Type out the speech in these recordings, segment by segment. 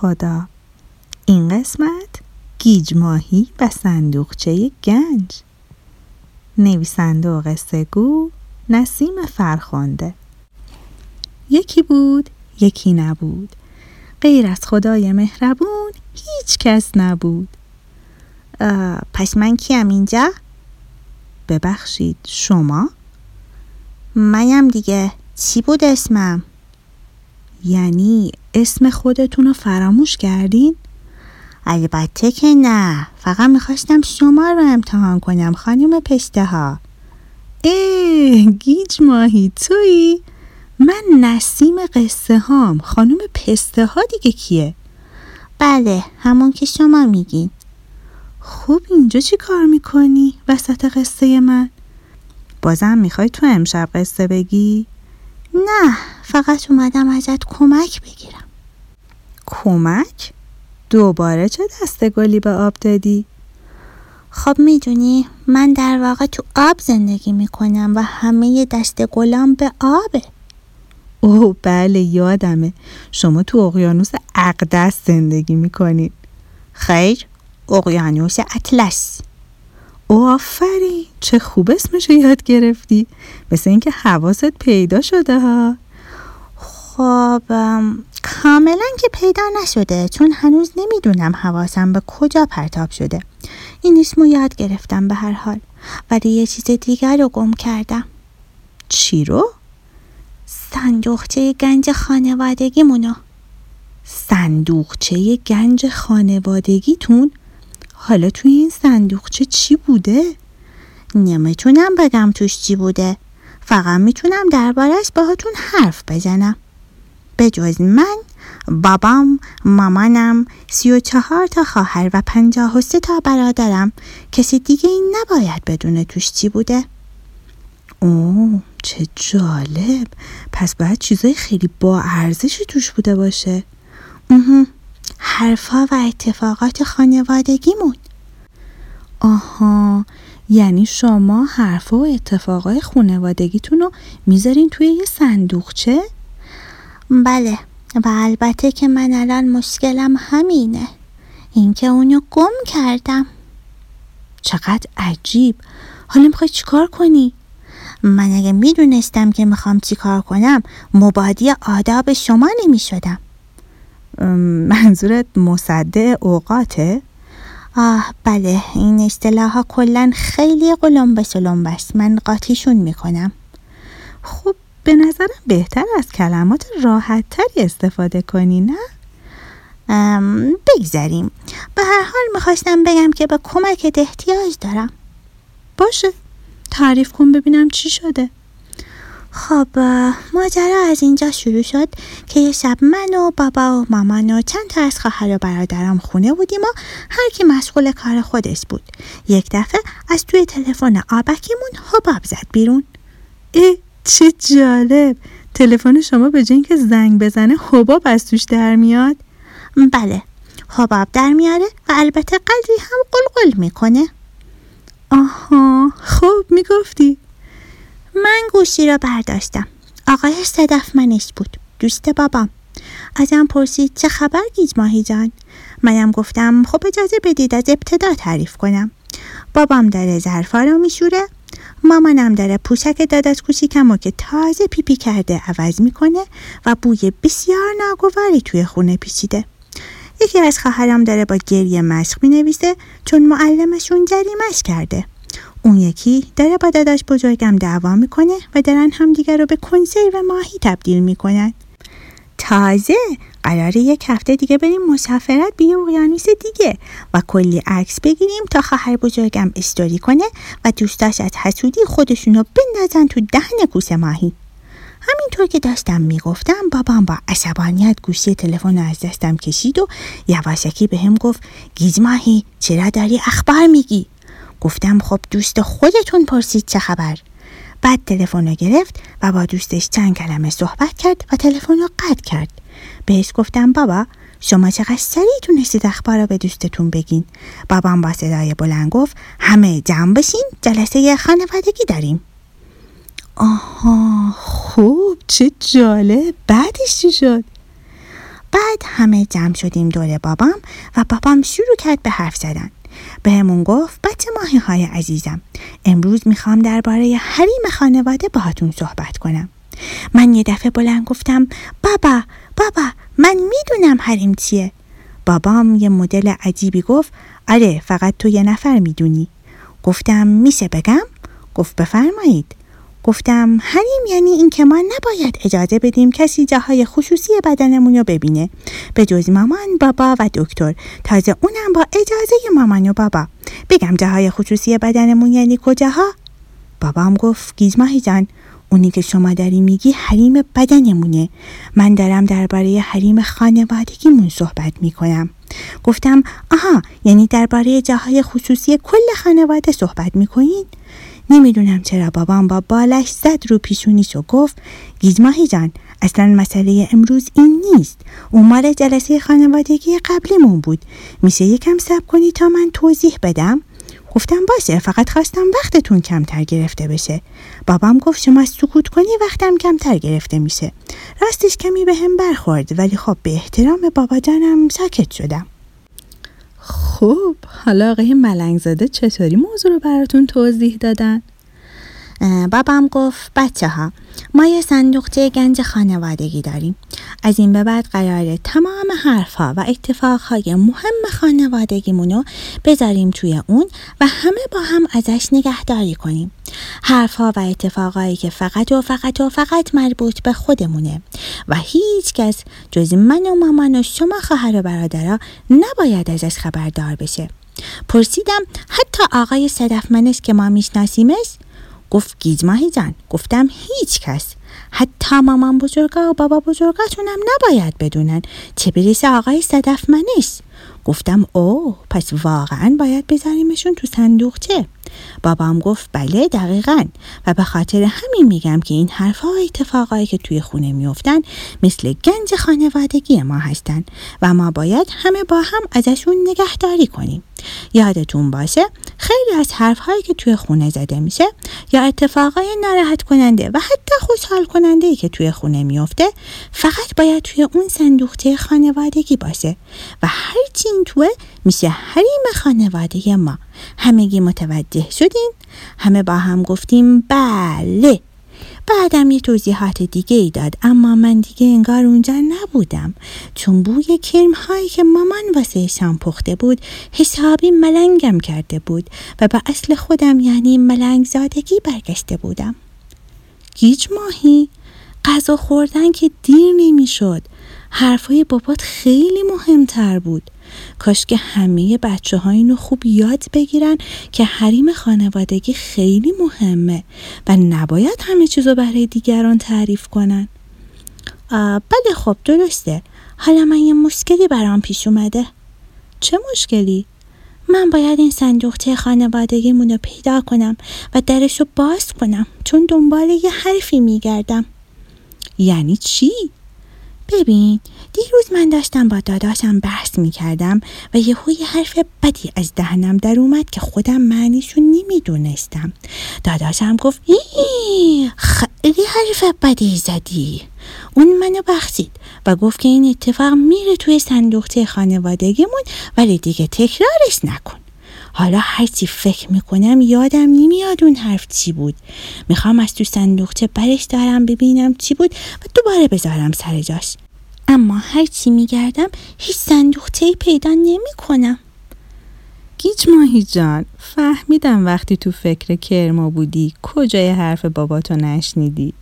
خدا این قسمت گیج ماهی و صندوقچه گنج نویسنده و قصه گو نسیم فرخنده یکی بود یکی نبود غیر از خدای مهربون هیچ کس نبود پس من کیم اینجا؟ ببخشید شما؟ منم دیگه چی بود اسمم؟ یعنی اسم خودتون رو فراموش کردین؟ البته که نه فقط می‌خواستم شما رو امتحان کنم خانم پشته ها ای گیج ماهی تویی؟ من نسیم قصه هام خانم پسته ها دیگه کیه؟ بله همون که شما میگین خوب اینجا چی کار می‌کنی وسط قصه من؟ بازم می‌خوای تو امشب قصه بگی؟ نه فقط اومدم ازت کمک بگیرم. کمک؟ دوباره چه دسته گلی به آب دادی؟ خب می‌دونی من در واقع تو آب زندگی می‌کنم و همه دست گلام به آبه. اوه بله یادمه. شما تو اقیانوس اقدس زندگی می‌کنید خیر اقیانوس اطلس. او آفرین. چه خوب اسمشو یاد گرفتی مثل اینکه حواست پیدا شده ها خب کاملا که پیدا نشده چون هنوز نمی‌دونم حواسم به کجا پرتاب شده این اسمو یاد گرفتم به هر حال ولی یه چیز دیگر رو گم کردم چی رو؟ صندوقچه گنج خانوادگیمونو صندوقچه گنج خانوادگیتون؟ حالا توی این صندوقچه چی بوده؟ نمی‌تونم بگم توش چی بوده. فقط می‌تونم دربارش باهاتون حرف بزنم. به جز من بابام مامانم سی و چهار تا خواهر و پنجاه و سه تا برادرم کسی دیگه این نباید بدونه توش چی بوده. اوه چه جالب. پس باید چیزای خیلی با ارزشی توش بوده باشه. حرفها و اتفاقات خانوادگیمون. آها یعنی شما حرف و اتفاقای خانوادگیتون رو می‌ذارین توی یه صندوقچه؟ بله و البته که من الان مشکلم همینه اینکه اونو گم کردم چقدر عجیب حالا می‌خوای چیکار کنی؟ من اگه می‌دونستم که می‌خوام چیکار کنم مبادی آداب شما نمی‌شدم منظورت مصده اوقاته؟ آه بله این اصطلاح ها کلا خیلی قلم به بست من قاطیشون می‌کنم. خب به نظرم بهتر از کلمات راحت تری استفاده کنی نه؟ بگذاریم به هر حال می‌خواستم بگم که به کمکت احتیاج دارم. باشه. تعریف کن ببینم چی شده. خب ماجرا از اینجا شروع شد که یه شب من و بابا و مامان و چند تا از خواهر و برادرم خونه بودیم و هر کی مشغول کار خودش بود. یک دفعه از توی تلفن آبکیمون حباب زد بیرون. ای چه جالب! تلفن شما به جای که زنگ بزنه حباب از توش در میاد. بله حباب در میاره و البته قدری هم قلقل می‌کنه. آها خوب می‌گفتی. من گوشی را برداشتم. آقای صدف منش بود. دوست بابام. ازم پرسید چه خبر گیج ماهی جان؟ منم گفتم خب اجازه بدید از ابتدا تعریف کنم. بابام داره ظرفا رو میشوره. مامانم داره پوشک داداش کوچیکم که تازه پیپی کرده عوض می‌کنه و بوی بسیار ناگواری توی خونه پیچیده. یکی از خواهرم داره با گریه مشق می‌نویسه چون معلمشون جریمش کرده. اون یکی داره با داداش بزرگم دعوا می‌کنه و دارن همدیگر رو به کنسرو ماهی تبدیل می‌کنن. تازه قراره یک هفته دیگه بریم مسافرت به اقیانوس دیگه و کلی عکس بگیریم تا خواهر بزرگم استوری کنه و دوستاش از حسودی خودشونو بندازن تو دهن کوسه ماهی. همینطور که داشتم می‌گفتم بابام با عصبانیت گوشی تلفن رو از دستم کشید و یواشکی به هم گفت گیز ماهی چرا داری اخبار میگی؟ گفتم خب دوست خودتون پرسید چه خبر. بعد تلفن رو گرفت و با دوستش چند کلمه صحبت کرد و تلفن رو قطع کرد. بهش گفتم بابا شما چقدر سریع تونستید اخبار رو به دوستتون بگین. بابام با صدای بلند گفت همه جمع بشین جلسه خانوادگی داریم. آها خوب چه جالب بعدش چی شد؟ بعد همه جمع شدیم دور بابام و بابام شروع کرد به حرف زدن. بهمون گفت بچه ماهی های عزیزم امروز می‌خوام درباره حریم خانواده باهاتون صحبت کنم. من یه دفعه بلند گفتم بابا بابا من می‌دونم حریم چیه. بابام یه مدل عجیبی گفت آره فقط تو یه نفر می‌دونی. گفتم میشه بگم؟ گفت بفرمایید. گفتم حریم یعنی اینکه ما نباید اجازه بدیم کسی جاهای خصوصی بدنمون رو ببینه. به جز مامان بابا و دکتر. تازه اونم با اجازه مامان و بابا. بگم جاهای خصوصی بدنمون یعنی کجاها؟ بابام گفت گیج ماهی جان اونی که شما داری میگی حریم بدنمونه. من دارم درباره حریم خانوادگیمون صحبت می‌کنم. گفتم آها یعنی درباره جاهای خصوصی کل خانواده صحبت می‌کنین نمی‌دونم چرا بابام با بالش زد رو پیشونیش و گفت گیزماهی جان اصلا مسئله امروز این نیست. اون مال جلسه خانوادگی قبلیمون بود. میشه یکم سب کنی تا من توضیح بدم؟ گفتم باشه فقط خواستم وقتتون کمتر گرفته بشه. بابام گفت شما سکوت کنی وقتم کمتر گرفته میشه. راستش کمی به هم برخورد ولی خب به احترام بابا جانم ساکت شدم. خب حالا آقای ملنگزاده چطوری موضوع رو براتون توضیح دادن؟ بابام گفت بچه ها ما یه صندوقچه گنج خانوادگی داریم. از این به بعد قراره تمام حرفها و اتفاقهای مهم خانوادگیمونو بذاریم توی اون و همه با هم ازش نگهداری کنیم. حرفها و اتفاقهایی که فقط و فقط و فقط مربوط به خودمونه و هیچ کس جز من و مامان و شما خواهر و برادرها نباید ازش خبردار بشه. پرسیدم حتی آقای صدفمنش که ما میشناسیمش گفت گیجماهی جان گفتم هیچ کس. حتی مامان بزرگا و بابا بزرگاتونم نباید بدونن چه بریسه آقای صدف منش. گفتم اوه پس واقعا باید بذاریمشون تو صندوقچه. بابام گفت بله دقیقا. و به خاطر همین میگم که این حرفها و اتفاقایی که توی خونه میفتن مثل گنج خانوادگی ما هستن و ما باید همه با هم ازشون نگهداری کنیم. یادتون باشه خیلی از حرفهایی که توی خونه زده میشه یا اتفاقای ناراحت کننده و حتی خوشحال کننده ای که توی خونه میفته فقط باید توی اون صندوقچه خانوادگی باشه و هرچی این توه میشه حریم خانواده ما. همگی متوجه شدین؟ همه با هم گفتیم بله. بعدم یه توضیحات دیگه ای داد اما من دیگه انگار اونجا نبودم. چون بوی کرم هایی که مامان واسه شام پخته بود حسابی ملنگم کرده بود و به اصل خودم یعنی ملنگ زادگی برگشته بودم. گیج ماهی؟ غذا خوردن که دیر نمی‌شد. حرفای بابات خیلی مهمتر بود. کاش که همه بچه ها اینو خوب یاد بگیرن که حریم خانوادگی خیلی مهمه و نباید همه چیزو برای دیگران تعریف کنن بله خب درسته حالا من یه مشکلی برام پیش اومده چه مشکلی؟ من باید این صندوقچه خانوادگیمون رو پیدا کنم و درش رو باز کنم چون دنبال یه حرفی میگردم یعنی چی؟ ببین دیروز من داشتم با داداشم بحث می کردم و یه یه حرف بدی از دهنم در اومد که خودم معنیشو نمی‌دونستم. داداشم گفت خیلی حرف بدی زدی. اون منو بخشید و گفت که این اتفاق میره توی صندوقچه خانوادگیمون ولی دیگه تکرارش نکن. حالا هرچی فکر می‌کنم یادم نمیاد اون حرف چی بود. می‌خوام از تو صندوقچه برش دارم ببینم چی بود و دوباره بذارم سر جاش. اما هرچی میگردم هیچ صندوقچه پیدا نمی کنم گیج ماهی جان فهمیدم وقتی تو فکر کرما بودی کجای حرف باباتو نشنیدی.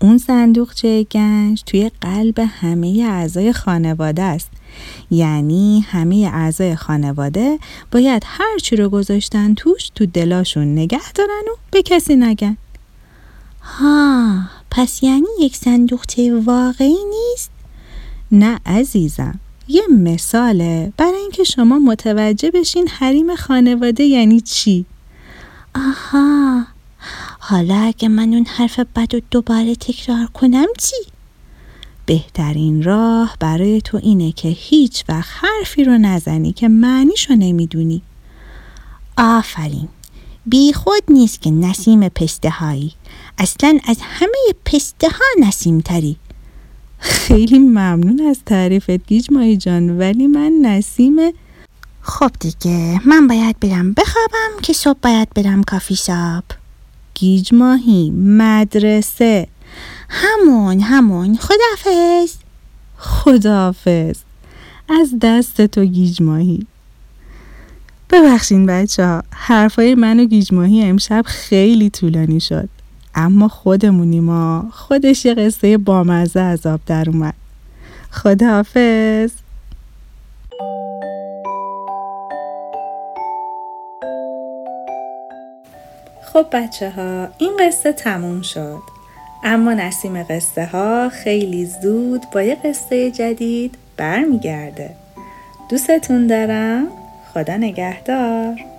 اون صندوقچه گنج توی قلب همه اعضای خانواده است. یعنی همه اعضای خانواده باید هرچی رو گذاشتن توش تو دلاشون نگه دارن و به کسی نگن. ها پس یعنی یک صندوقچه واقعی نیست؟ نه عزیزم. یه مثاله. برای اینکه شما متوجه بشین حریم خانواده یعنی چی؟ آها. حالا اگه من اون حرف بد و دوباره تکرار کنم چی؟ بهترین راه برای تو اینه که هیچ وقت حرفی رو نزنی که معنیشو نمی‌دونی. آفرین. بی خود نیست که نسیم پسته هایی اصلا از همه پسته ها نسیم تری خیلی ممنون از تعریفت گیج ماهی جان ولی من نسیم خب دیگه من باید برم بخوابم که صبح باید برم کافی شاپ گیج ماهی مدرسه. همون همون خدافظ خداحافظ. از دست تو گیج ماهی. ببخشین بچه ها حرفای من و گیج ماهی امشب خیلی طولانی شد. اما خودمونیما. خودش یه قصه بامزه از آب در اومد. خداحافظ. خب بچه ها این قصه تموم شد. اما نسیم قصه ها خیلی زود با یه قصه جدید برمیگرده. دوستتون دارم. خدا نگهدار.